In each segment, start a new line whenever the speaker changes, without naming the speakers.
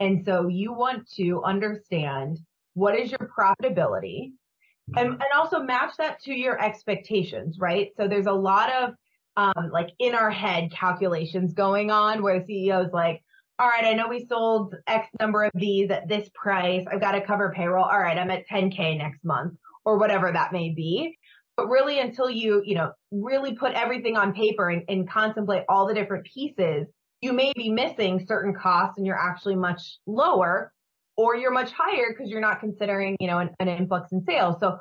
And so you want to understand what is your profitability and, and also match that to your expectations, right? So there's a lot of um, like in our head calculations going on where the CEO is like, all right, I know we sold X number of these at this price. I've got to cover payroll. All right, I'm at 10K next month or whatever that may be. But really, until you, you know, really put everything on paper and, and contemplate all the different pieces, you may be missing certain costs and you're actually much lower or you're much higher because you're not considering, you know, an, an influx in sales. So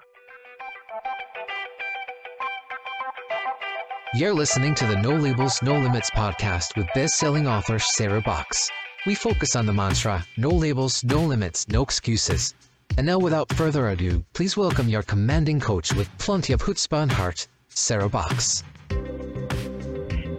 You're listening to the No Labels, No Limits podcast with best-selling author Sarah Boxx. We focus on the mantra, no labels, no limits, no excuses. And now without further ado, please welcome your commanding coach with plenty of chutzpah and heart, Sarah Boxx.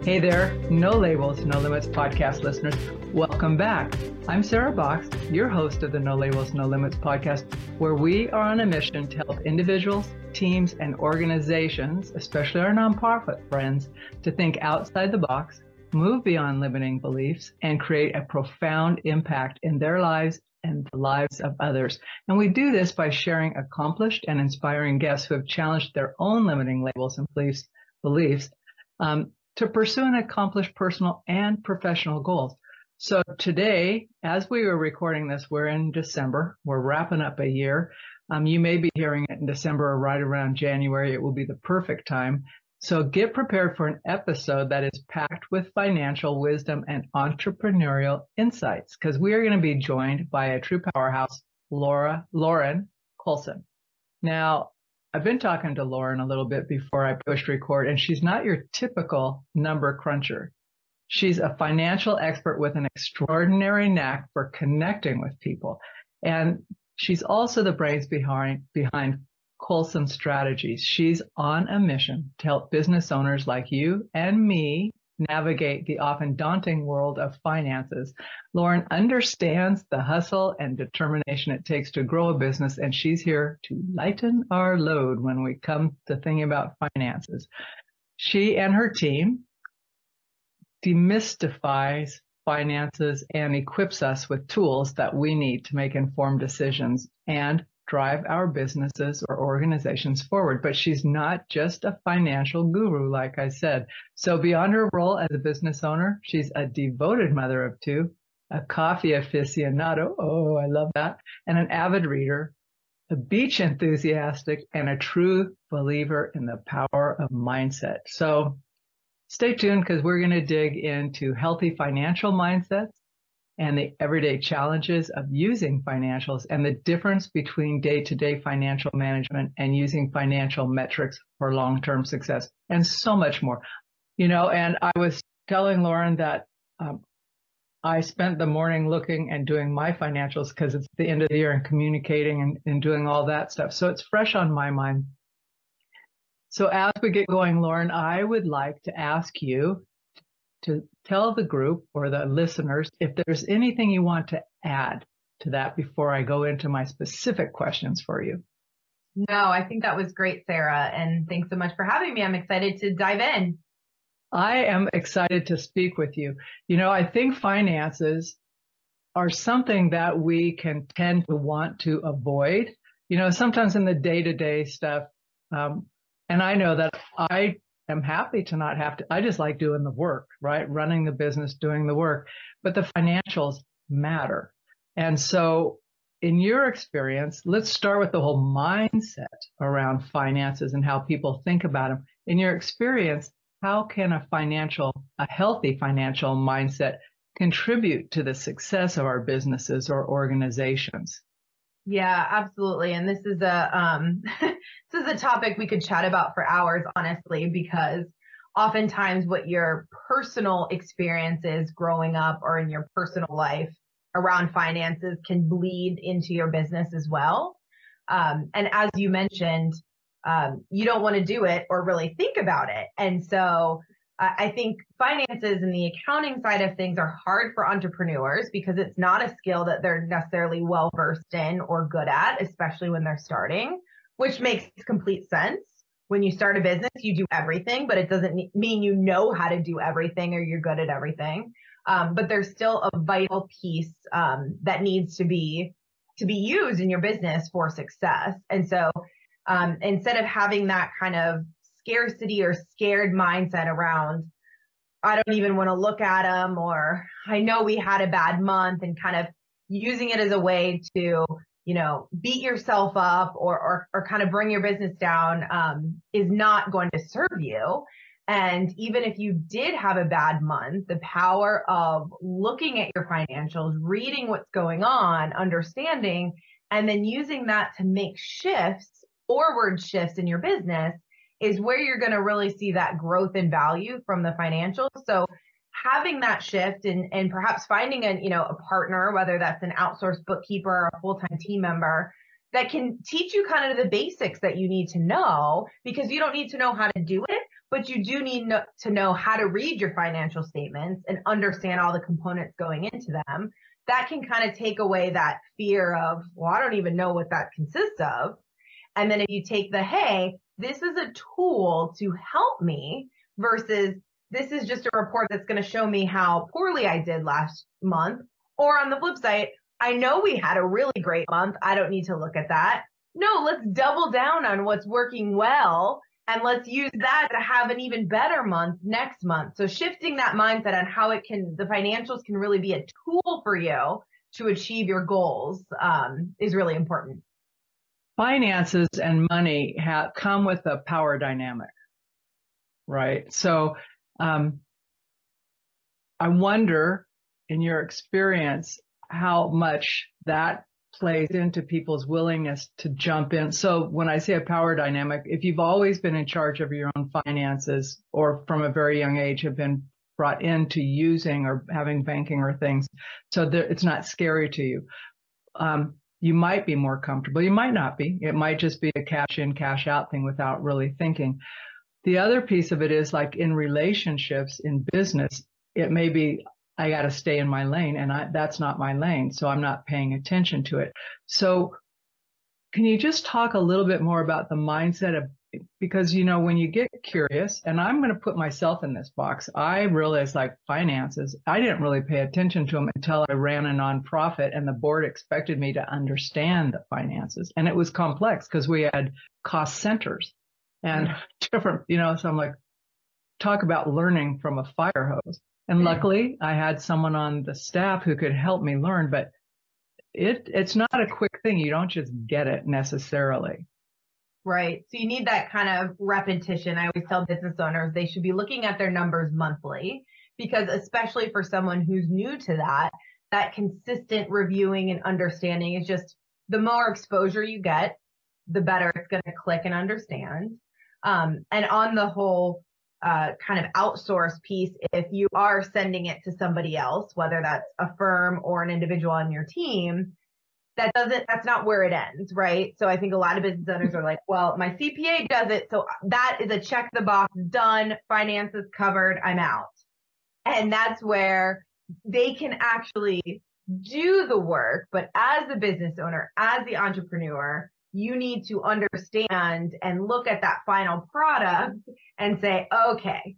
Hey there, No Labels, No Limits podcast listeners. Welcome back. I'm Sarah Boxx, your host of the No Labels, No Limits podcast, where we are on a mission to help individuals, teams, and organizations, especially our nonprofit friends, to think outside the box, move beyond limiting beliefs, and create a profound impact in their lives and the lives of others. And we do this by sharing accomplished and inspiring guests who have challenged their own limiting labels and beliefs, beliefs um, to pursue and accomplish personal and professional goals. So today, as we are recording this, we're in December. We're wrapping up a year. Um, you may be hearing it in December or right around January. It will be the perfect time. So get prepared for an episode that is packed with financial wisdom and entrepreneurial insights because we are going to be joined by a true powerhouse, Laura, Lauren Colson. Now, I've been talking to Lauren a little bit before I pushed record, and she's not your typical number cruncher. She's a financial expert with an extraordinary knack for connecting with people. And she's also the brains behind, behind Colson Strategies. She's on a mission to help business owners like you and me navigate the often daunting world of finances. Lauren understands the hustle and determination it takes to grow a business, and she's here to lighten our load when we come to thinking about finances. She and her team demystifies finances and equips us with tools that we need to make informed decisions and drive our businesses or organizations forward. But she's not just a financial guru, like I said. So beyond her role as a business owner, she's a devoted mother of two, a coffee aficionado. Oh, I love that. And an avid reader, a beach enthusiastic, and a true believer in the power of mindset. So stay tuned because we're going to dig into healthy financial mindsets and the everyday challenges of using financials and the difference between day to day financial management and using financial metrics for long term success and so much more. You know, and I was telling Lauren that um, I spent the morning looking and doing my financials because it's the end of the year and communicating and, and doing all that stuff. So it's fresh on my mind. So as we get going, Lauren, I would like to ask you to tell the group or the listeners if there's anything you want to add to that before I go into my specific questions for you.
No, I think that was great, Sarah. And thanks so much for having me. I'm excited to dive in.
I am excited to speak with you. You know, I think finances are something that we can tend to want to avoid. You know, sometimes in the day to day stuff, um, and I know that I am happy to not have to. I just like doing the work, right? Running the business, doing the work, but the financials matter. And so in your experience, let's start with the whole mindset around finances and how people think about them. In your experience, how can a financial, a healthy financial mindset contribute to the success of our businesses or organizations?
Yeah, absolutely. And this is a um, this is a topic we could chat about for hours, honestly, because oftentimes what your personal experiences growing up or in your personal life around finances can bleed into your business as well. Um, and as you mentioned, um, you don't want to do it or really think about it. And so I think finances and the accounting side of things are hard for entrepreneurs because it's not a skill that they're necessarily well versed in or good at, especially when they're starting, which makes complete sense. When you start a business, you do everything, but it doesn't mean you know how to do everything or you're good at everything. Um, but there's still a vital piece um, that needs to be to be used in your business for success. And so um, instead of having that kind of scarcity or scared mindset around, I don't even want to look at them, or I know we had a bad month, and kind of using it as a way to you know, beat yourself up or, or, or kind of bring your business down um, is not going to serve you. And even if you did have a bad month, the power of looking at your financials, reading what's going on, understanding, and then using that to make shifts, forward shifts in your business is where you're going to really see that growth in value from the financials. So having that shift and, and perhaps finding a, you know, a partner, whether that's an outsourced bookkeeper or a full-time team member that can teach you kind of the basics that you need to know because you don't need to know how to do it, but you do need no, to know how to read your financial statements and understand all the components going into them. That can kind of take away that fear of, well, I don't even know what that consists of. And then if you take the, hey, this is a tool to help me versus this is just a report that's going to show me how poorly I did last month. Or on the flip side, I know we had a really great month. I don't need to look at that. No, let's double down on what's working well and let's use that to have an even better month next month. So shifting that mindset on how it can, the financials can really be a tool for you to achieve your goals um, is really important.
Finances and money have come with a power dynamic, right? So um, I wonder, in your experience, how much that plays into people's willingness to jump in. So when I say a power dynamic, if you've always been in charge of your own finances or from a very young age have been brought into using or having banking or things, so there, it's not scary to you. Um, you might be more comfortable. You might not be. It might just be a cash in, cash out thing without really thinking. The other piece of it is like in relationships, in business, it may be I got to stay in my lane and I, that's not my lane. So I'm not paying attention to it. So can you just talk a little bit more about the mindset of, because, you know, when you get curious and I'm going to put myself in this box, I realized like finances, I didn't really pay attention to them until I ran a nonprofit and the board expected me to understand the finances. And it was complex because we had cost centers and different, you know, so I'm like, talk about learning from a fire hose. And luckily I had someone on the staff who could help me learn, but it, it's not a quick thing. You don't just get it necessarily.
Right. So you need that kind of repetition. I always tell business owners they should be looking at their numbers monthly because especially for someone who's new to that, that consistent reviewing and understanding is just the more exposure you get, the better it's going to click and understand. Um, and on the whole uh, kind of outsource piece, if you are sending it to somebody else, whether that's a firm or an individual on your team, that doesn't, that's not where it ends, right? So I think a lot of business owners are like, well, my CPA does it. So that is a check the box done, finances covered, I'm out. And that's where they can actually do the work. But as the business owner, as the entrepreneur, you need to understand and look at that final product and say, okay,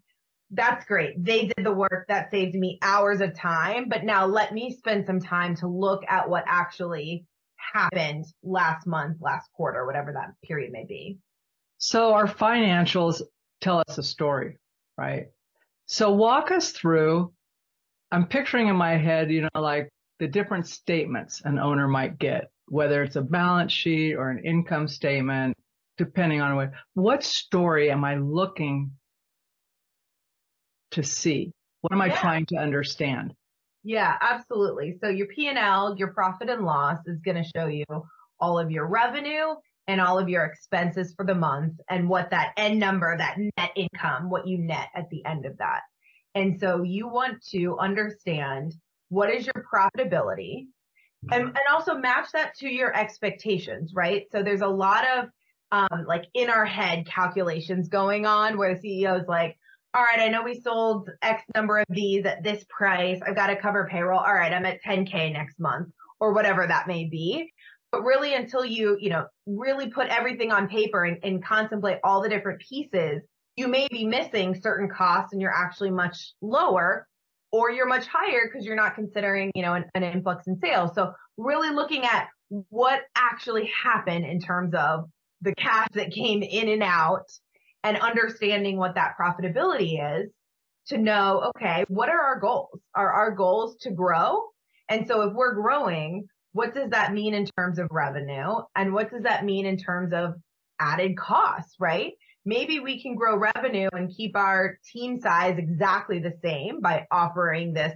that's great. They did the work that saved me hours of time, but now let me spend some time to look at what actually happened last month, last quarter, whatever that period may be.
So our financials tell us a story, right? So walk us through. I'm picturing in my head, you know, like the different statements an owner might get whether it's a balance sheet or an income statement, depending on what, what story am I looking to see? What am I yeah. trying to understand?
Yeah, absolutely. So your P&L, your profit and loss is going to show you all of your revenue and all of your expenses for the month and what that end number, that net income, what you net at the end of that. And so you want to understand what is your profitability? and, and also match that to your expectations, right? So there's a lot of um, like in our head calculations going on where the CEO is like, all right, I know we sold X number of these at this price. I've got to cover payroll. All right, I'm at 10K next month or whatever that may be. But really until you, you know, really put everything on paper and, and contemplate all the different pieces, you may be missing certain costs and you're actually much lower or you're much higher because you're not considering, you know, an, an influx in sales. So really looking at what actually happened in terms of the cash that came in and out and understanding what that profitability is to know, okay, what are our goals? Are our goals to grow? And so if we're growing, what does that mean in terms of revenue? And what does that mean in terms of added costs, right? Maybe we can grow revenue and keep our team size exactly the same by offering this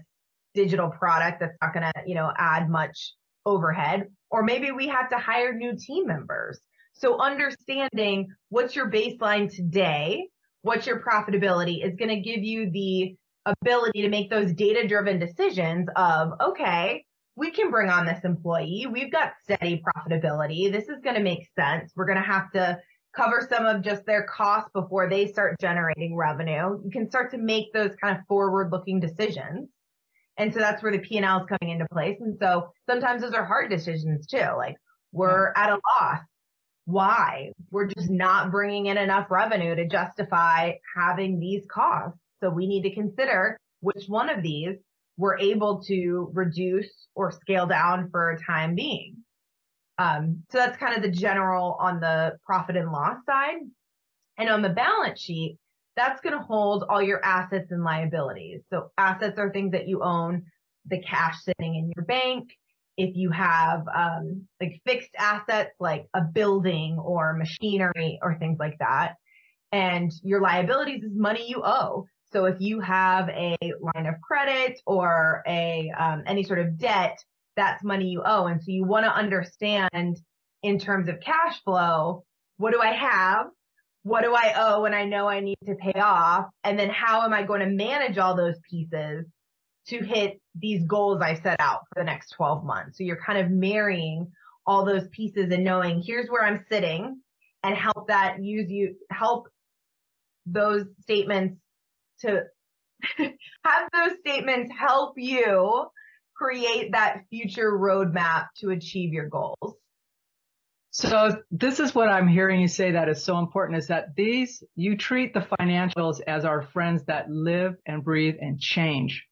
digital product that's not going to, you know, add much overhead. Or maybe we have to hire new team members. So understanding what's your baseline today, what's your profitability is going to give you the ability to make those data driven decisions of, okay, we can bring on this employee. We've got steady profitability. This is going to make sense. We're going to have to cover some of just their costs before they start generating revenue. You can start to make those kind of forward looking decisions. And so that's where the P&L is coming into place. And so sometimes those are hard decisions too. Like we're yeah. at a loss. Why? We're just not bringing in enough revenue to justify having these costs. So we need to consider which one of these we're able to reduce or scale down for a time being. Um, so that's kind of the general on the profit and loss side. And on the balance sheet, that's going to hold all your assets and liabilities. So assets are things that you own, the cash sitting in your bank. If you have um, like fixed assets like a building or machinery or things like that, and your liabilities is money you owe. So if you have a line of credit or a um, any sort of debt, that's money you owe. And so you want to understand in terms of cash flow, what do I have? What do I owe and I know I need to pay off? And then how am I going to manage all those pieces to hit these goals I've set out for the next 12 months? So you're kind of marrying all those pieces and knowing here's where I'm sitting and help that use you, help those statements to have those statements help you create that future roadmap to achieve your goals.
So this is what I'm hearing you say that is so important is that these, you treat the financials as our friends that live and breathe and change.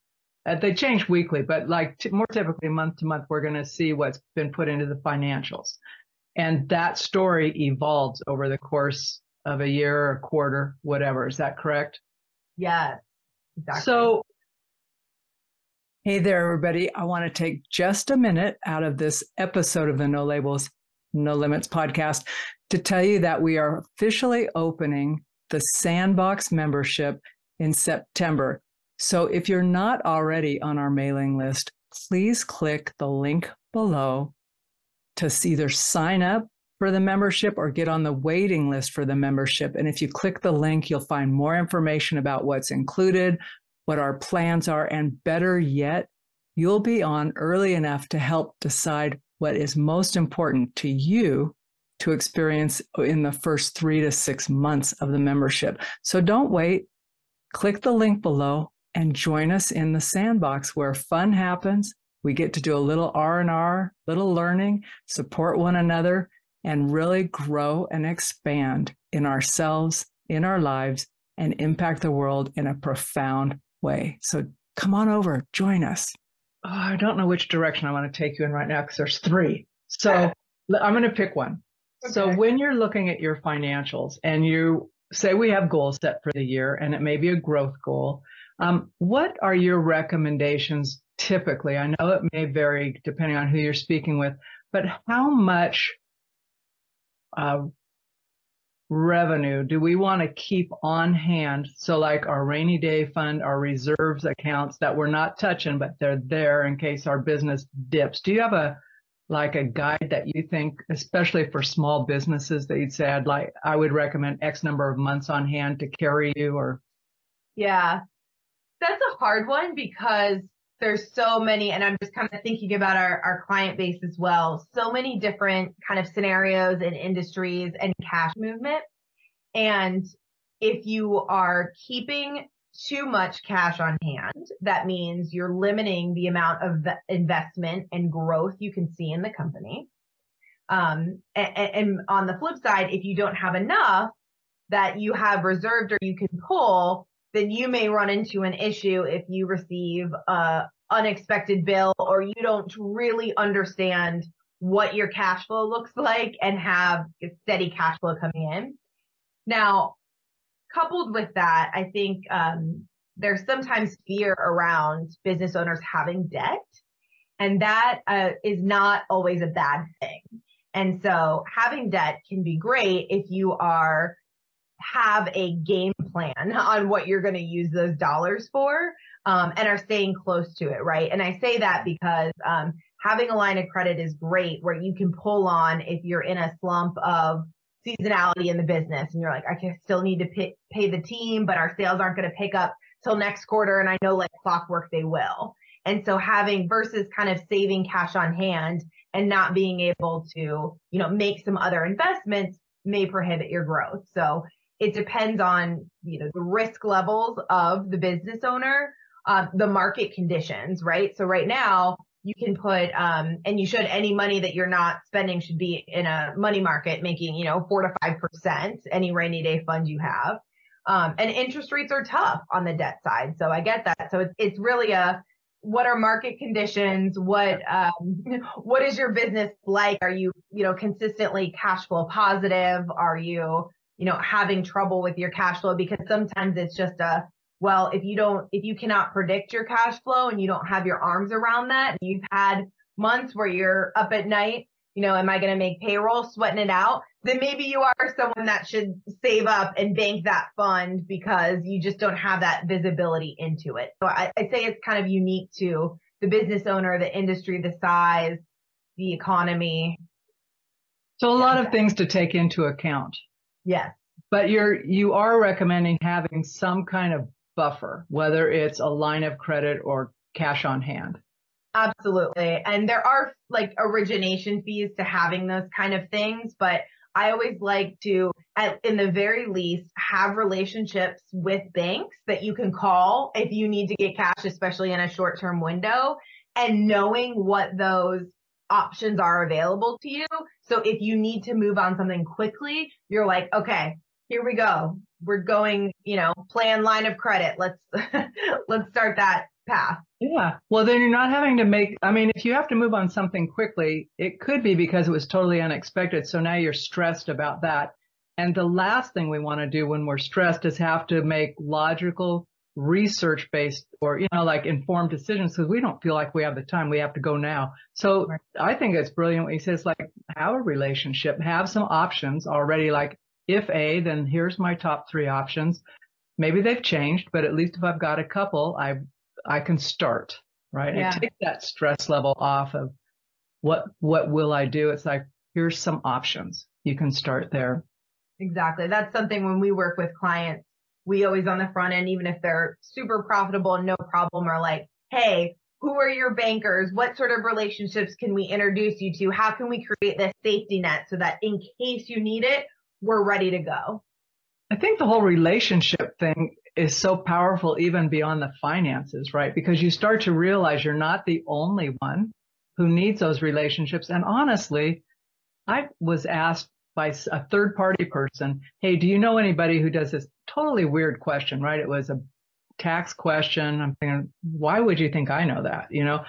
Uh, they change weekly, but like t- more typically month to month, we're going to see what's been put into the financials. And that story evolves over the course of a year, or a quarter, whatever. Is that correct?
Yes, exactly.
So Hey there, everybody. I want to take just a minute out of this episode of the No Labels, No Limits podcast to tell you that we are officially opening the Sandbox membership in September. So if you're not already on our mailing list, please click the link below to either sign up for the membership or get on the waiting list for the membership. And if you click the link, you'll find more information about what's included, what our plans are, and better yet, you'll be on early enough to help decide what is most important to you to experience in the first three to six months of the membership. So don't wait. Click the link below and join us in the sandbox where fun happens. We get to do a little R&R, little learning, support one another, and really grow and expand in ourselves, in our lives, and impact the world in a profound way. So come on over, join us. Oh, I don't know which direction I want to take you in right now because there's three. So I'm going to pick one. Okay. So when you're looking at your financials and you say we have goals set for the year and it may be a growth goal, um, what are your recommendations typically? I know it may vary depending on who you're speaking with, but how much uh, revenue do we want to keep on hand? So like our rainy day fund, our reserves accounts that we're not touching, but they're there in case our business dips. Do you have a like a guide that you think, especially for small businesses, that you'd say I'd like I would recommend X number of months on hand to carry you or
Yeah. Hard one because there's so many, and I'm just kind of thinking about our, our client base as well. So many different kind of scenarios and industries and cash movement. And if you are keeping too much cash on hand, that means you're limiting the amount of investment and growth you can see in the company. Um, and, and on the flip side, if you don't have enough that you have reserved or you can pull, then you may run into an issue if you receive a unexpected bill or you don't really understand what your cash flow looks like and have steady cash flow coming in. Now, coupled with that, I think um, there's sometimes fear around business owners having debt, and that uh, is not always a bad thing. And so having debt can be great if you are have a game plan on what you're going to use those dollars for um, and are staying close to it, right? And I say that because um, having a line of credit is great where you can pull on if you're in a slump of seasonality in the business and you're like, I can still need to pay, pay the team, but our sales aren't going to pick up till next quarter. And I know like clockwork they will. And so having versus kind of saving cash on hand and not being able to, you know, make some other investments may prohibit your growth. So it depends on, you know, the risk levels of the business owner, uh, the market conditions, right? So right now you can put, um, and you should, any money that you're not spending should be in a money market making, you know, four to 5%, any rainy day fund you have. Um, and interest rates are tough on the debt side. So I get that. So it's, it's really a, what are market conditions? What, um, what is your business like? Are you, you know, consistently cash flow positive? Are you, you know, having trouble with your cash flow? Because sometimes it's just a, well, if you don't, if you cannot predict your cash flow and you don't have your arms around that, you've had months where you're up at night, you know, am I going to make payroll, sweating it out? Then maybe you are someone that should save up and bank that fund because you just don't have that visibility into it. So I, I say it's kind of unique to the business owner, the industry, the size, the economy.
So a lot of things to take into account.
Yes.
But you're you are recommending having some kind of buffer, whether it's a line of credit or cash on hand.
Absolutely. And there are like origination fees to having those kind of things, but I always like to, at, in the very least, have relationships with banks that you can call if you need to get cash, especially in a short term window, and knowing what those options are available to you. So if you need to move on something quickly, you're like, okay, here we go. We're going, you know, plan line of credit. Let's let's start that path.
Yeah. Well, then you're not having to make, I mean, if you have to move on something quickly, it could be because it was totally unexpected. So now you're stressed about that. And the last thing we want to do when we're stressed is have to make logical, research based or, you know, like informed decisions because we don't feel like we have the time. We have to go now. So right. I think it's brilliant what he says, like, have a relationship, have some options already, like, if A, then here's my top three options. Maybe they've changed, but at least if I've got a couple, I I can start, right? Yeah. And take that stress level off of what what will I do? It's like here's some options. You can start there.
Exactly. That's something when we work with clients, we always on the front end, even if they're super profitable and no problem, are like, hey, who are your bankers? What sort of relationships can we introduce you to? How can we create this safety net so that in case you need it, we're ready to go?
I think the whole relationship thing is so powerful even beyond the finances, right? Because you start to realize you're not the only one who needs those relationships. And honestly, I was asked by a third party person, Hey, do you know anybody who does this totally weird question, right? It was a tax question. I'm thinking, why would you think I know that? You know,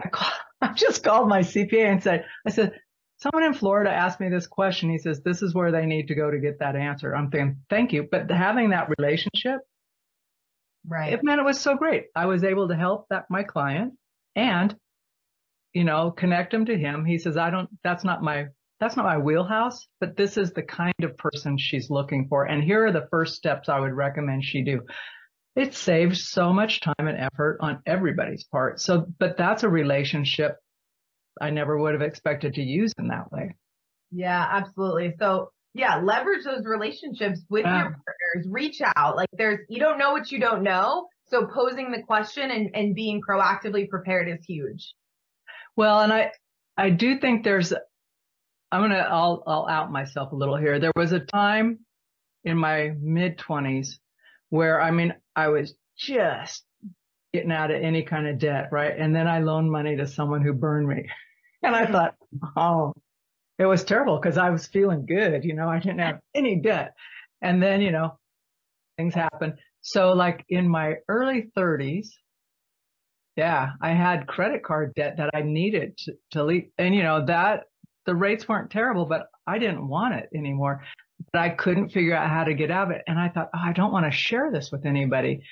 I, call, I just called my CPA and said, I said, someone in Florida asked me this question. He says, this is where they need to go to get that answer. I'm thinking, thank you. But having that relationship,
right.
It meant it was so great. I was able to help that my client and, you know, connect him to him. He says, I don't, that's not my, that's not my wheelhouse, but this is the kind of person she's looking for. And here are the first steps I would recommend she do. It saves so much time and effort on everybody's part. So, but that's a relationship I never would have expected to use in that way.
Yeah, absolutely. So yeah, leverage those relationships with yeah. your partners, reach out. Like there's, you don't know what you don't know. So posing the question and, and being proactively prepared is huge.
Well, and I, I do think there's, I'm to, I'll, I'll out myself a little here. There was a time in my mid twenties where, I mean, I was just getting out of any kind of debt, right? And then I loaned money to someone who burned me. And I thought, oh, it was terrible because I was feeling good. You know, I didn't have any debt. And then, you know, things happened. So like in my early 30s, yeah, I had credit card debt that I needed to, to leave. And you know, that the rates weren't terrible, but I didn't want it anymore. But I couldn't figure out how to get out of it. And I thought, oh, I don't want to share this with anybody.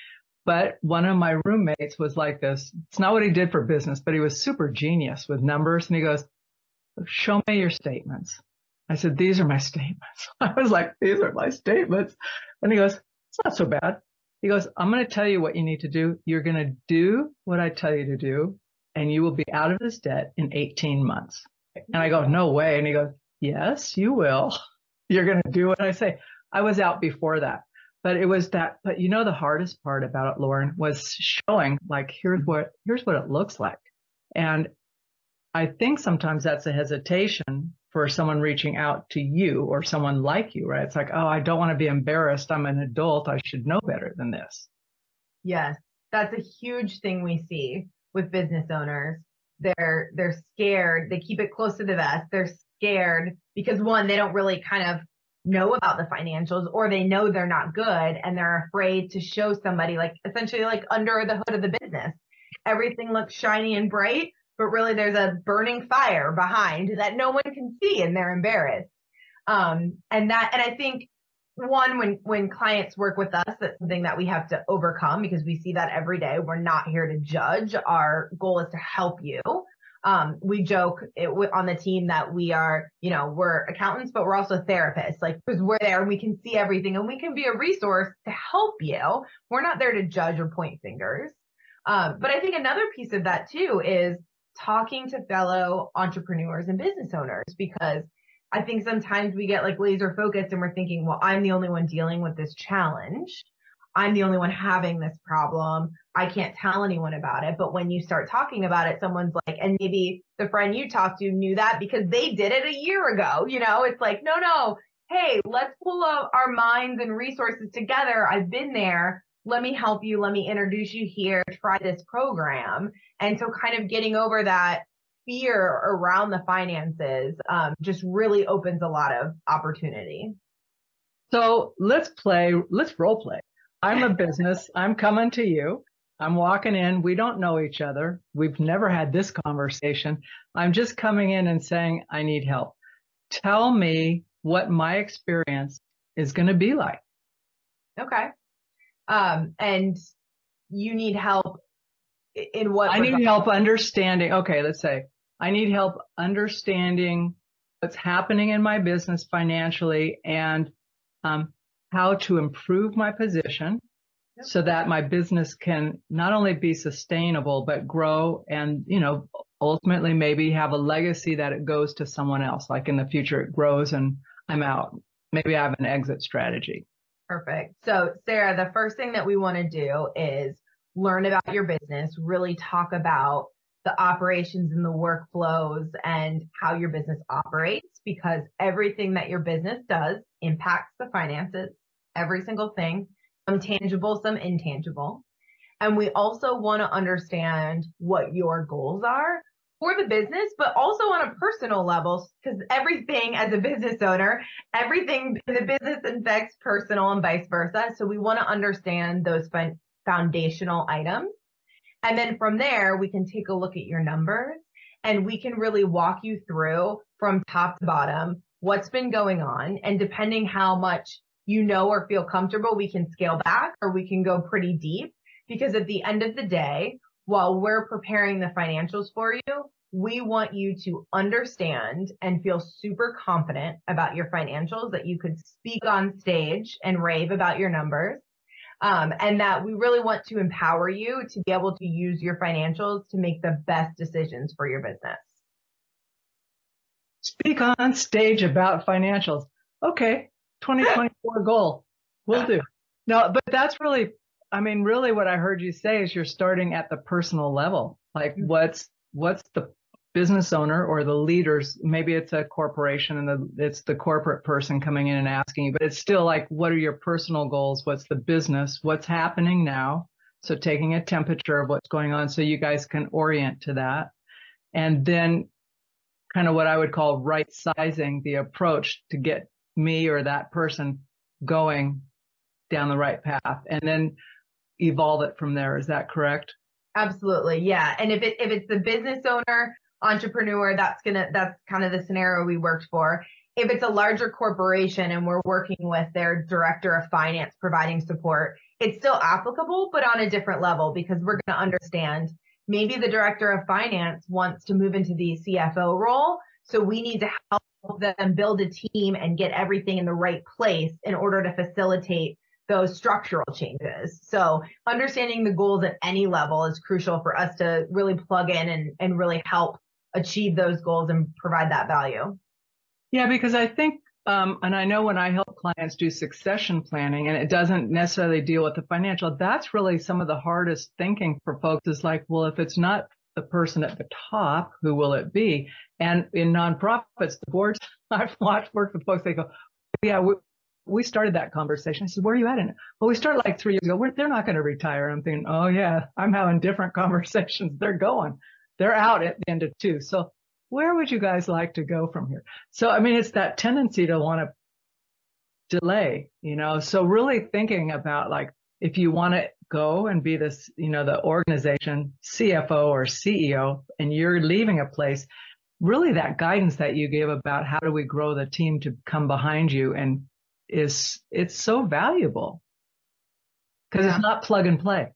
But one of my roommates was like this. It's not what he did for business, but he was super genius with numbers. And he goes, show me your statements. I said, these are my statements. I was like, these are my statements. And he goes, it's not so bad. He goes, I'm going to tell you what you need to do. You're going to do what I tell you to do, and you will be out of this debt in 18 months. And I go, no way. And he goes, yes, you will. You're going to do what I say. I was out before that, but it was that, but you know, the hardest part about it, Lauren, was showing like, here's what, here's what it looks like. And I think sometimes that's a hesitation for someone reaching out to you or someone like you, right? It's like, oh, I don't want to be embarrassed. I'm an adult. I should know better than this.
Yes, that's a huge thing we see with business owners. They're they're scared. They keep it close to the vest. They're scared because one, they don't really kind of know about the financials or they know they're not good and they're afraid to show somebody like essentially like under the hood of the business. Everything looks shiny and bright, but really there's a burning fire behind that no one can see and they're embarrassed. Um, and that, and I think one, when, when clients work with us, that's something that we have to overcome because we see that every day. We're not here to judge. Our goal is to help you. Um, we joke it, on the team that we are, you know, we're accountants, but we're also therapists, like, because we're there and we can see everything and we can be a resource to help you. We're not there to judge or point fingers. Um, but I think another piece of that too is talking to fellow entrepreneurs and business owners because I think sometimes we get like laser focused and we're thinking, well, I'm the only one dealing with this challenge. I'm the only one having this problem. I can't tell anyone about it. But when you start talking about it, someone's like, and maybe the friend you talked to knew that because they did it a year ago. You know, it's like, no, no, hey, let's pull up our minds and resources together. I've been there let me help you. Let me introduce you here. Try this program. And so kind of getting over that fear around the finances um, just really opens a lot of opportunity.
So let's play, let's role play. I'm a business. I'm coming to you. I'm walking in. We don't know each other. We've never had this conversation. I'm just coming in and saying, I need help. Tell me what my experience is going to be like.
Okay. Um, and you need help in what?
I need help understanding. Okay, let's say I need help understanding what's happening in my business financially and um, how to improve my position yep. so that my business can not only be sustainable but grow and you know ultimately maybe have a legacy that it goes to someone else like in the future it grows and i'm out maybe i have an exit strategy
Perfect. So, Sarah, the first thing that we want to do is learn about your business, really talk about the operations and the workflows and how your business operates because everything that your business does impacts the finances, every single thing, some tangible, some intangible. And we also want to understand what your goals are for the business, but also on a personal level, because everything as a business owner, everything in the business affects personal and vice versa. So we want to understand those foundational items. And then from there, we can take a look at your numbers and we can really walk you through from top to bottom what's been going on. And depending how much you know or feel comfortable, we can scale back or we can go pretty deep because at the end of the day, while we're preparing the financials for you, we want you to understand and feel super confident about your financials that you could speak on stage and rave about your numbers. Um, and that we really want to empower you to be able to use your financials to make the best decisions for your business.
Speak on stage about financials. Okay, 2024 goal. We'll do. No, but that's really I mean, really what I heard you say is you're starting at the personal level. Like mm-hmm. what's, what's the business owner or the leaders, maybe it's a corporation and the, it's the corporate person coming in and asking you, but it's still like, what are your personal goals? What's the business? What's happening now? So taking a temperature of what's going on so you guys can orient to that. And then kind of what I would call right sizing the approach to get me or that person going down the right path and then evolve it from there. Is that correct?
Absolutely. Yeah. And if it if it's the business owner, entrepreneur, that's gonna that's kind of the scenario we worked for. If it's a larger corporation and we're working with their director of finance providing support, it's still applicable, but on a different level because we're to understand maybe the director of finance wants to move into the CFO role. So we need to help them build a team and get everything in the right place in order to facilitate those structural changes. So understanding the goals at any level is crucial for us to really plug in and, and really help achieve those goals and provide that value.
Yeah, because I think, um, and I know when I help clients do succession planning and it doesn't necessarily deal with the financial, that's really some of the hardest thinking for folks is like, well, if it's not the person at the top, who will it be? And in nonprofits, the boards I've watched work with folks, they go, yeah, we, we started that conversation. I said, where are you at in it? Well, we started like three years ago. We're, they're not going to retire. I'm thinking, oh yeah, I'm having different conversations. They're going, they're out at the end of two. So where would you guys like to go from here? So, I mean, it's that tendency to want to delay, you know, so really thinking about like, if you want to go and be this, you know, the organization CFO or CEO and you're leaving a place, really that guidance that you gave about how do we grow the team to come behind you and is, it's so valuable because yeah. it's not plug and play.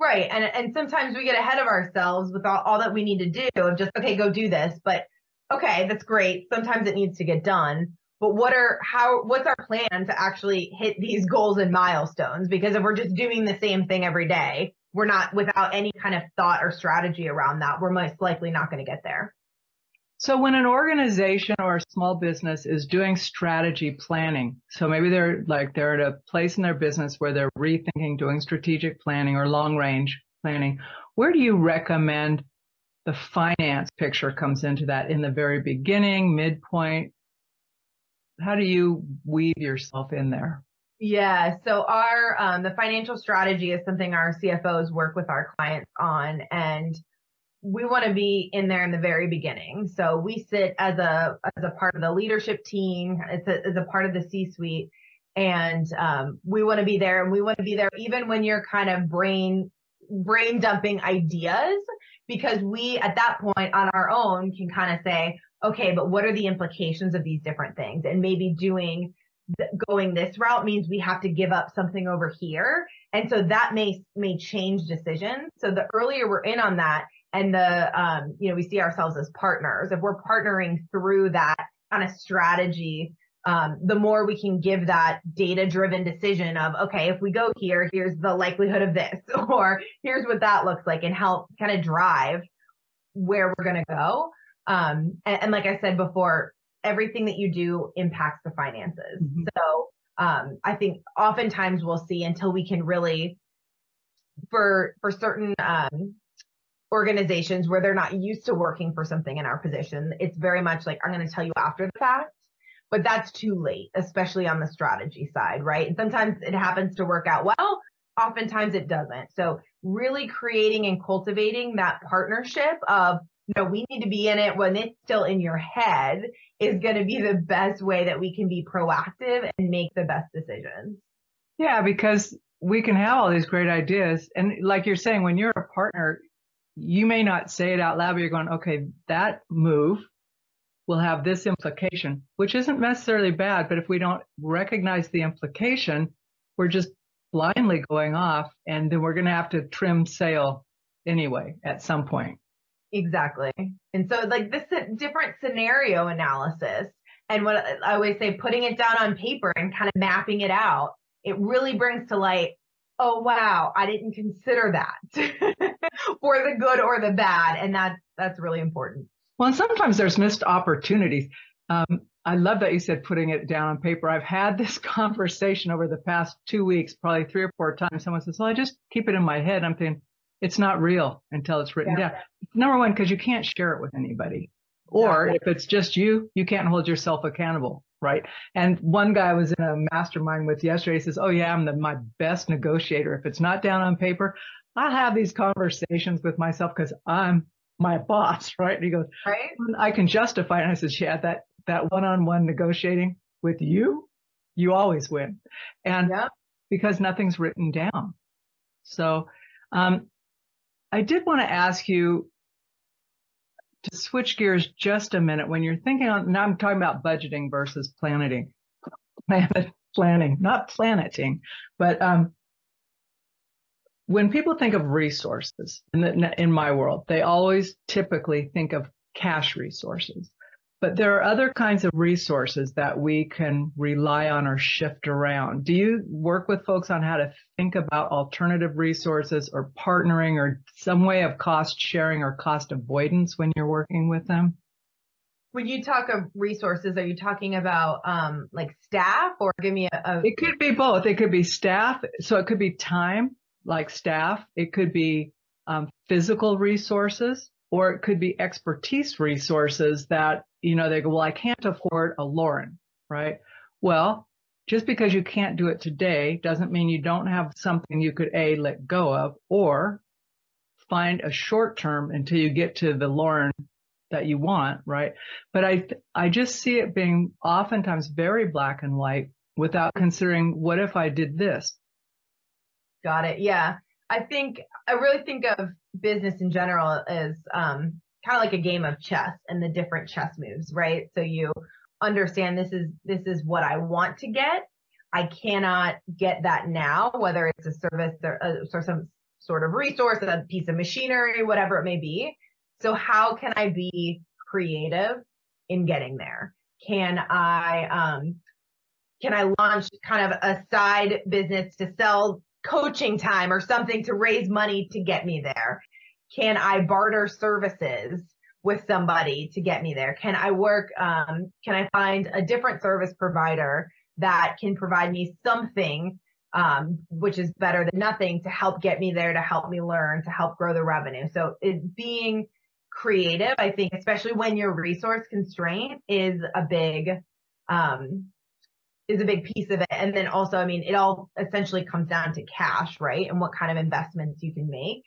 Right. And and sometimes we get ahead of ourselves with all, all that we need to do of just, okay, go do this. But okay, that's great. Sometimes it needs to get done. But what are how what's our plan to actually hit these goals and milestones? Because if we're just doing the same thing every day, we're not without any kind of thought or strategy around that, we're most likely not going to get there.
So when an organization or a small business is doing strategy planning, so maybe they're like they're at a place in their business where they're rethinking doing strategic planning or long range planning, where do you recommend the finance picture comes into that in the very beginning, midpoint? How do you weave yourself in there?
Yeah, so our um, the financial strategy is something our CFOs work with our clients on, and we want to be in there in the very beginning. So we sit as a as a part of the leadership team, as a, as a part of the C-suite, and um, we want to be there. And we want to be there even when you're kind of brain brain dumping ideas, because we at that point on our own can kind of say, okay, but what are the implications of these different things? And maybe doing going this route means we have to give up something over here. And so that may may change decisions. So the earlier we're in on that and the um, you know we see ourselves as partners. If we're partnering through that kind of strategy um, the more we can give that data driven decision of okay if we go here here's the likelihood of this or here's what that looks like and help kind of drive where we're going to go. Um, and, and, like i said before everything that you do impacts the finances. Mm-hmm. so um, i think oftentimes we'll see until we can really for for certain um, organizations where they're not used to working for something in our position, it's very much like, I'm going to tell you after the fact, but that's too late, especially on the strategy side, right? And sometimes it happens to work out well. Oftentimes it doesn't. So really creating and cultivating that partnership of, you know, we need to be in it when it's still in your head is going to be the best way that we can be proactive and make the best decisions.
Yeah, because we can have all these great ideas. And like you're saying, when you're a partner, you may not say it out loud, but you're going, okay, that move will have this implication, which isn't necessarily bad. But if we don't recognize the implication, we're just blindly going off and then we're going to have to trim sail anyway at some point.
Exactly. And so like this different scenario analysis and what I always say, putting it down on paper and kind of mapping it out, it really brings to light oh wow, I didn't consider that for the good or the bad. And that's, that's really important.
Well, and sometimes there's missed opportunities. Um, I love that you said putting it down on paper. I've had this conversation over the past two weeks, probably three or four times. Someone says, well, I just keep it in my head. I'm thinking it's not real until it's written yeah. down. Number one, because you can't share it with anybody. Or if it's just you, you can't hold yourself accountable right? And one guy I was in a mastermind with yesterday. He says, "Oh yeah, I'm the, my best negotiator. If it's not down on paper, I have these conversations with myself because I'm my boss, right?" And he goes, "Right, I can justify." It. And I said, "Yeah, that that one-on-one negotiating with you, you always win." And because nothing's written down. So, um, I did want to ask you to switch gears just a minute when you're thinking on, now I'm talking about budgeting versus planning, planet, planning, not planeting, but, um, when people think of resources in, the, in my world, they always typically think of cash resources. But there are other kinds of resources that we can rely on or shift around. Do you work with folks on how to think about alternative resources or partnering or some way of cost sharing or cost avoidance when you're working with them?
When you talk of resources, are you talking about um, like staff or give me a, a?
It could be both. It could be staff. So it could be time, like staff. It could be um, physical resources or it could be expertise resources that, you know, they go, well, I can't afford a Lauren, right? Well, just because you can't do it today doesn't mean you don't have something you could A, let go of or find a short term until you get to the Lauren that you want, right? But I, I just see it being oftentimes very black and white without considering what if I did this?
Got it. Yeah. I think I really think of business in general as um, kind of like a game of chess and the different chess moves, right? So you understand this is this is what I want to get. I cannot get that now, whether it's a service or, a, or some sort of resource, a piece of machinery, whatever it may be. So how can I be creative in getting there? Can I um, can I launch kind of a side business to sell coaching time or something to raise money to get me there? Can I barter services with somebody to get me there? Can I work, um, can I find a different service provider that can provide me something, um, which is better than nothing to help get me there, to help me learn, to help grow the revenue. So it being creative, I think, especially when you're resource constraint is a big, um, is a big piece of it. And then also, I mean, it all essentially comes down to cash, right? And what kind of investments you can make.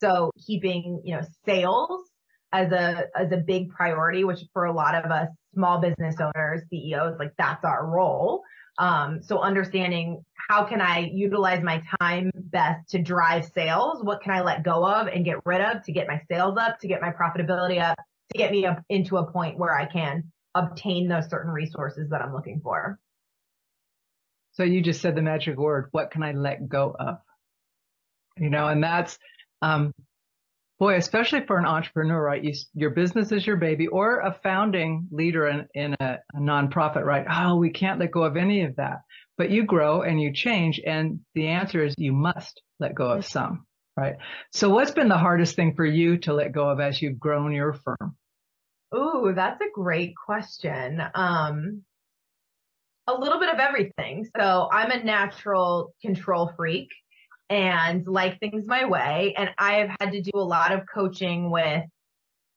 So keeping, you know, sales as a, as a big priority, which for a lot of us small business owners, CEOs, like that's our role. Um, so understanding how can I utilize my time best to drive sales? What can I let go of and get rid of to get my sales up, to get my profitability up, to get me up into a point where I can obtain those certain resources that I'm looking for.
So you just said the magic word. What can I let go of? You know, and that's, um, boy, especially for an entrepreneur, right? You, your business is your baby or a founding leader in, in a, a nonprofit, right? Oh, we can't let go of any of that, but you grow and you change. And the answer is you must let go of some, right? So what's been the hardest thing for you to let go of as you've grown your firm?
Ooh, that's a great question. Um, a little bit of everything. So I'm a natural control freak and like things my way. And I have had to do a lot of coaching with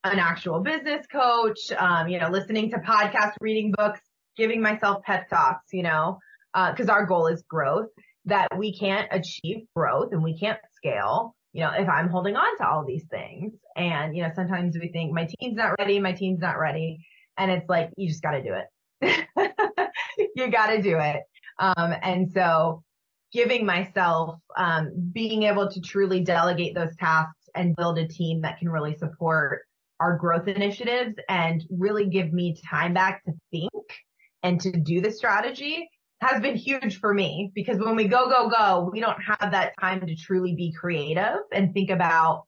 an actual business coach, um, you know, listening to podcasts, reading books, giving myself pep talks, you know, because uh, our goal is growth, that we can't achieve growth and we can't scale, you know, if I'm holding on to all these things. And, you know, sometimes we think my team's not ready, my team's not ready. And it's like, you just got to do it. you got to do it. Um, and so giving myself, um, being able to truly delegate those tasks and build a team that can really support our growth initiatives and really give me time back to think and to do the strategy has been huge for me because when we go, go, go, we don't have that time to truly be creative and think about,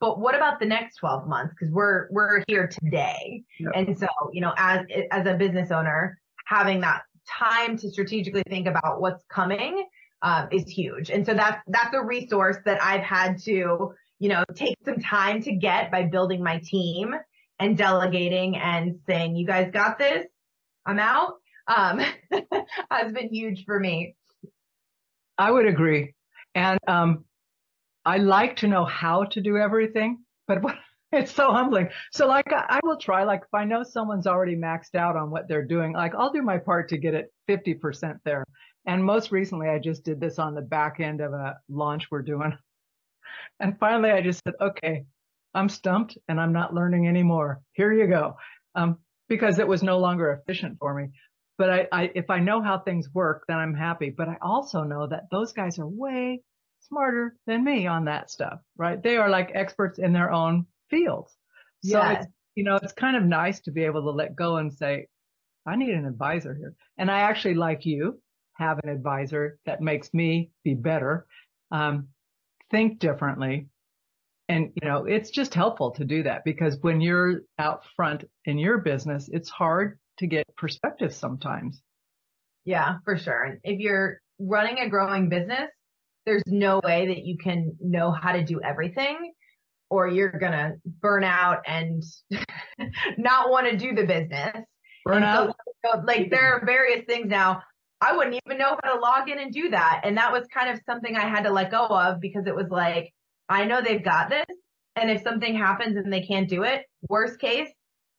but what about the next 12 months? Cause we're, we're here today. Yep. And so, you know, as, as a business owner, having that time to strategically think about what's coming um, is huge. And so that's that's a resource that I've had to, you know, take some time to get by building my team and delegating and saying, "You guys got this. I'm out." Um, has been huge for me.
I would agree, and um, I like to know how to do everything, but what it's so humbling. So like I, I, will try, like if I know someone's already maxed out on what they're doing, like I'll do my part to get it 50% there. And most recently I just did this on the back end of a launch we're doing. And finally I just said, okay, I'm stumped and I'm not learning anymore. Here you go. Um, because it was no longer efficient for me. but I, I, if I know how things work, then I'm happy. But I also know that those guys are way smarter than me on that stuff, right? They are like experts in their own fields. So
Yes.
it's, you know, it's kind of nice to be able to let go and say, I need an advisor here. And I actually, like you, have an advisor that makes me be better, um, think differently. And, you know, it's just helpful to do that because when you're out front in your business, it's hard to get perspective sometimes.
Yeah, for sure. And if you're running a growing business, there's no way that you can know how to do everything or you're going to burn out and not want to do the business. And
Burnout.
so, so, like there are various things now. I wouldn't even know how to log in and do that. And that was kind of something I had to let go of because it was like, I know they've got this. And if something happens and they can't do it, worst case,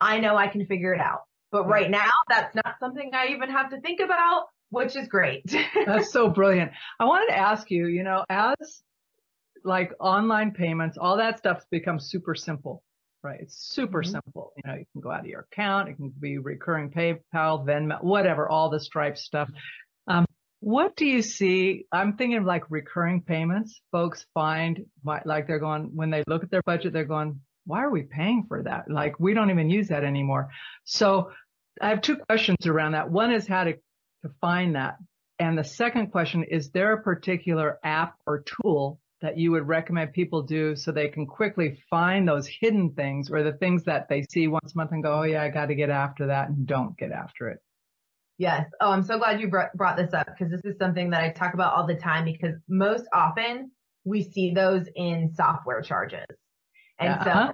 I know I can figure it out. But right now, that's not something I even have to think about, which is great.
That's so brilliant. I wanted to ask you, you know, as like online payments, all that stuff's become super simple, right? It's super
Mhm.
simple. You know, you can go out of your account, it can be recurring PayPal, Venmo, whatever, all the Stripe stuff. Um, what do you see? I'm thinking of like recurring payments. Folks find like they're going, when they look at their budget, they're going, why are we paying for that? Like we don't even use that anymore. So I have two questions around that. One is how to, to find that. And the second question, is there a particular app or tool that you would recommend people do so they can quickly find those hidden things or the things that they see once a month and go, oh yeah, I got to get after that and don't get after it?
Yes. Oh, I'm so glad you brought, brought this up because this is something that I talk about all the time because most often we see those in software charges. And so,
uh-huh.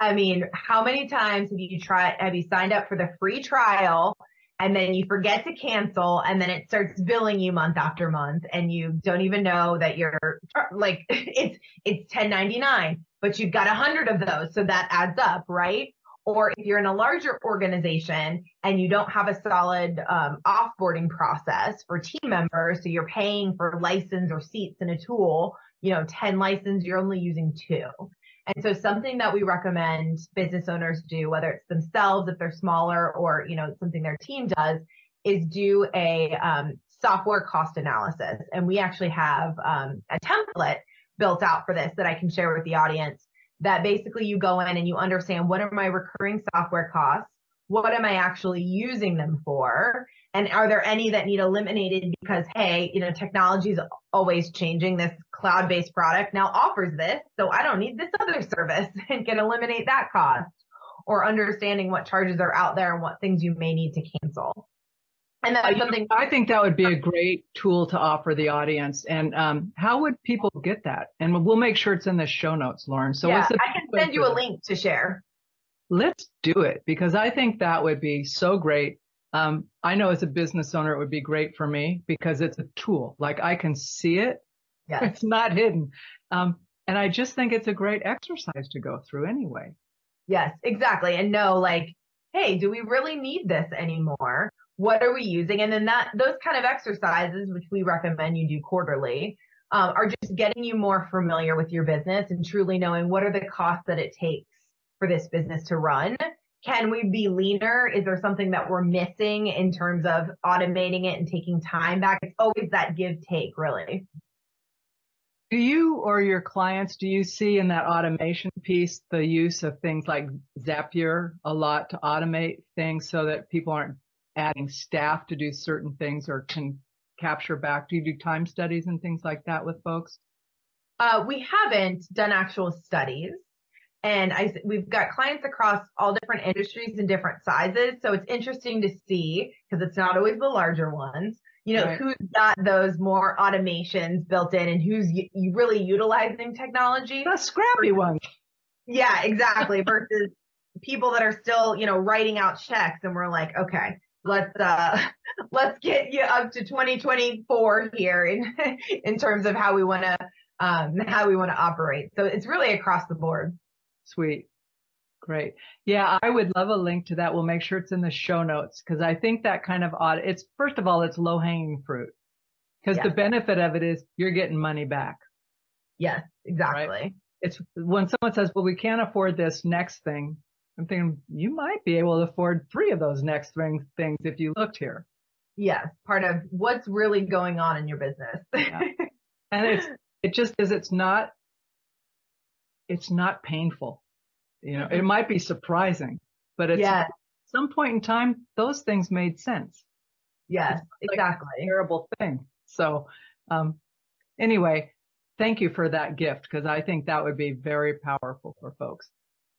I mean, how many times have you tried, have you signed up for the free trial and then you forget to cancel and then it starts billing you month after month and you don't even know that you're like, it's, it's 1099, but you've got a hundred of those. So that adds up, right? Or if you're in a larger organization and you don't have a solid um, offboarding process for team members, so you're paying for license or seats in a tool, you know, 10 license, you're only using two. And so something that we recommend business owners do, whether it's themselves, if they're smaller or, you know, something their team does is do a um, software cost analysis. And we actually have um, a template built out for this that I can share with the audience that basically you go in and you understand what are my recurring software costs? What am I actually using them for? And are there any that need eliminated because, hey, you know, technology is always changing. This cloud based product now offers this. So I don't need this other service and can eliminate that cost or understanding what charges are out there and what things you may need to cancel. And that's something
I think that would be a great tool to offer the audience. And um, how would people get that? And we'll make sure it's in the show notes, Lauren. So
yeah, I can send you a link to share.
Let's do it because I think that would be so great. Um, I know as a business owner, it would be great for me because it's a tool. Like I can see it.
Yes.
It's not hidden. Um, and I just think it's a great exercise to go through anyway.
Yes, exactly. And know like, hey, do we really need this anymore? What are we using? And then that those kind of exercises, which we recommend you do quarterly, um, are just getting you more familiar with your business and truly knowing what are the costs that it takes for this business to run. Can we be leaner? Is there something that we're missing in terms of automating it and taking time back? It's always that give take, really.
Do you or your clients, do you see in that automation piece the use of things like Zapier a lot to automate things so that people aren't adding staff to do certain things or can capture back? Do you do time studies and things like that with folks?
Uh, we haven't done actual studies. And I, we've got clients across all different industries and different sizes. So it's interesting to see because it's not always the larger ones, you know,
Right.
who's got those more automations built in and who's y- really utilizing technology.
The scrappy ones.
Yeah, exactly. Versus people that are still, you know, writing out checks and we're like, okay, let's, uh, let's get you up to 2024 here in, in terms of how we want to, um, how we want to operate. So it's really across the board.
Sweet. Great. Yeah, I would love a link to that. We'll make sure it's in the show notes because I think that kind of audit, it's first of all, it's low hanging fruit because the benefit of it is you're getting money back.
Yes, exactly.
It's when someone says, well, we can't afford this next thing. I'm thinking you might be able to afford three of those next thing, things if you looked here.
Yes, part of what's really going on in your business.
Yeah. And it's it just is it's not it's not painful. You know, it might be surprising, but it's
yes,
at some point in time those things made sense.
yes,
like
exactly.
Terrible thing. So um anyway, thank you for that gift because I think that would be very powerful for folks.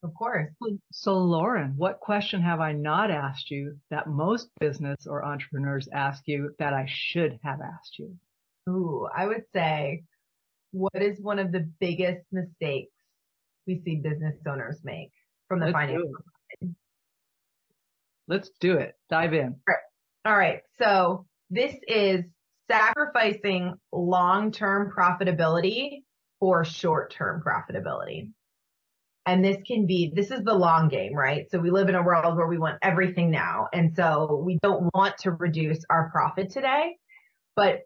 Of course.
So, Lauren, what question have I not asked you that most business or entrepreneurs ask you that I should have asked you?
Ooh, I would say, what is one of the biggest mistakes we see business owners make from the
Let's
financial?
it. Let's do it. Dive in.
All right. So this is sacrificing long-term profitability for short-term profitability. And this can be, this is the long game, right? So we live in a world where we want everything now. And so we don't want to reduce our profit today, but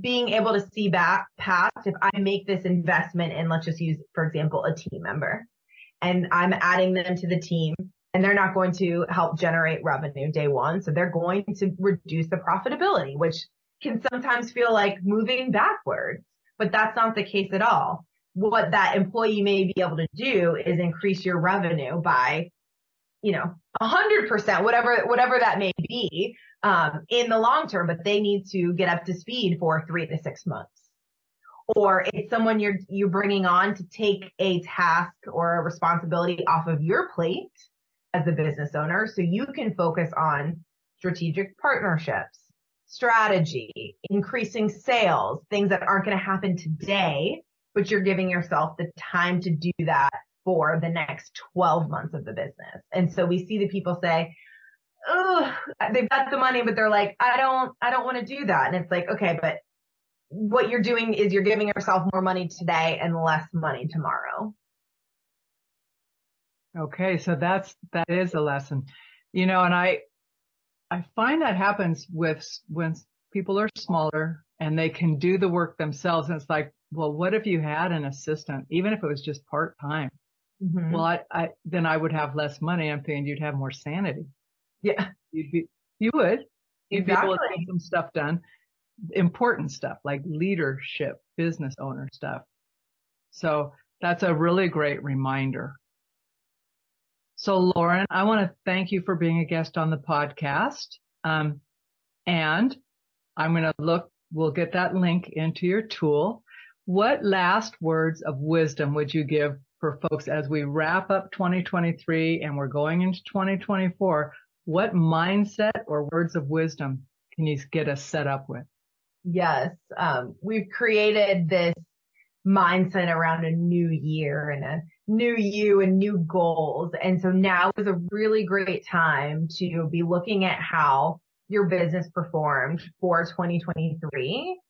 being able to see back past if I make this investment in, let's just use, for example, a team member and I'm adding them to the team and they're not going to help generate revenue day one. So they're going to reduce the profitability, which can sometimes feel like moving backwards, but that's not the case at all. What that employee may be able to do is increase your revenue by, you know, a hundred percent, whatever, whatever that may be, um, in the long term, but they need to get up to speed for three to six months. Or it's someone you're, you're bringing on to take a task or a responsibility off of your plate as a business owner so you can focus on strategic partnerships, strategy, increasing sales, things that aren't going to happen today, but you're giving yourself the time to do that for the next 12 months of the business. And so we see the people say, oh, they've got the money, but they're like, I don't, I don't want to do that. And it's like, okay, but what you're doing is you're giving yourself more money today and less money tomorrow.
Okay, so that's that is a lesson. You know, and I I find that happens with when people are smaller and they can do the work themselves. And it's like, well, what if you had an assistant, even if it was just part time?
Mm-hmm.
Well, I, I then I would have less money. I'm thinking you'd have more sanity.
Yeah,
You'd be you would you'd be able to
Exactly.
get some stuff done, important stuff like leadership, business owner stuff. So that's a really great reminder. So Lauren, I want to thank you for being a guest on the podcast. Um, and I'm going to look, we'll get that link into your tool. What last words of wisdom would you give for folks as we wrap up 2023 and we're going into 2024? What mindset or words of wisdom can you get us set up with?
Yes. Um, we've created this mindset around a new year and a new you and new goals. And so now is a really great time to be looking at how your business performed for 2023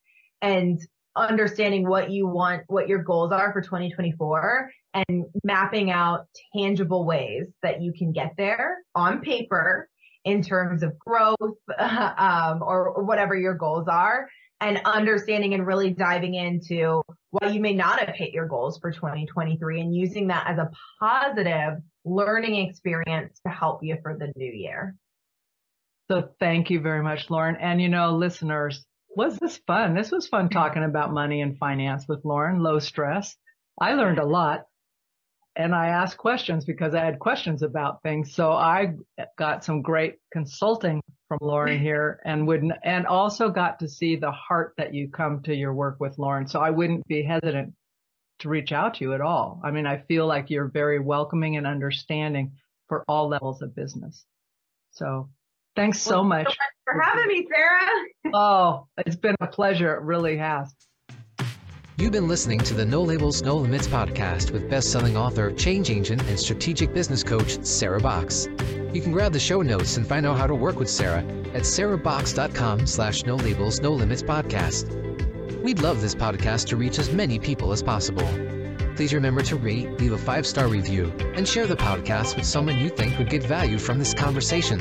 and understanding what you want, what your goals are for 2024 and mapping out tangible ways that you can get there on paper in terms of growth um, or, or whatever your goals are and understanding and really diving into why you may not have hit your goals for 2023 and using that as a positive learning experience to help you for the new year.
So thank you very much, Lauren. And you know, listeners, was this fun? This was fun talking about money and finance with Lauren, low stress. I learned a lot and I asked questions because I had questions about things. So I got some great consulting from Lauren here and would, and also got to see the heart that you come to your work with Lauren. So I wouldn't be hesitant to reach out to you at all. I mean, I feel like you're very welcoming and understanding for all levels of business. So thanks so
Well,
much.
so much for having me, Sarah.
Oh, it's been a pleasure. It really has.
You've been listening to the No Labels, No Limits podcast with best-selling author, change agent, and strategic business coach, Sarah Boxx. You can grab the show notes and find out how to work with Sarah at sarahboxx.com slash no labels, no limits podcast. We'd love this podcast to reach as many people as possible. Please remember to rate, leave a five-star review, and share the podcast with someone you think would get value from this conversation.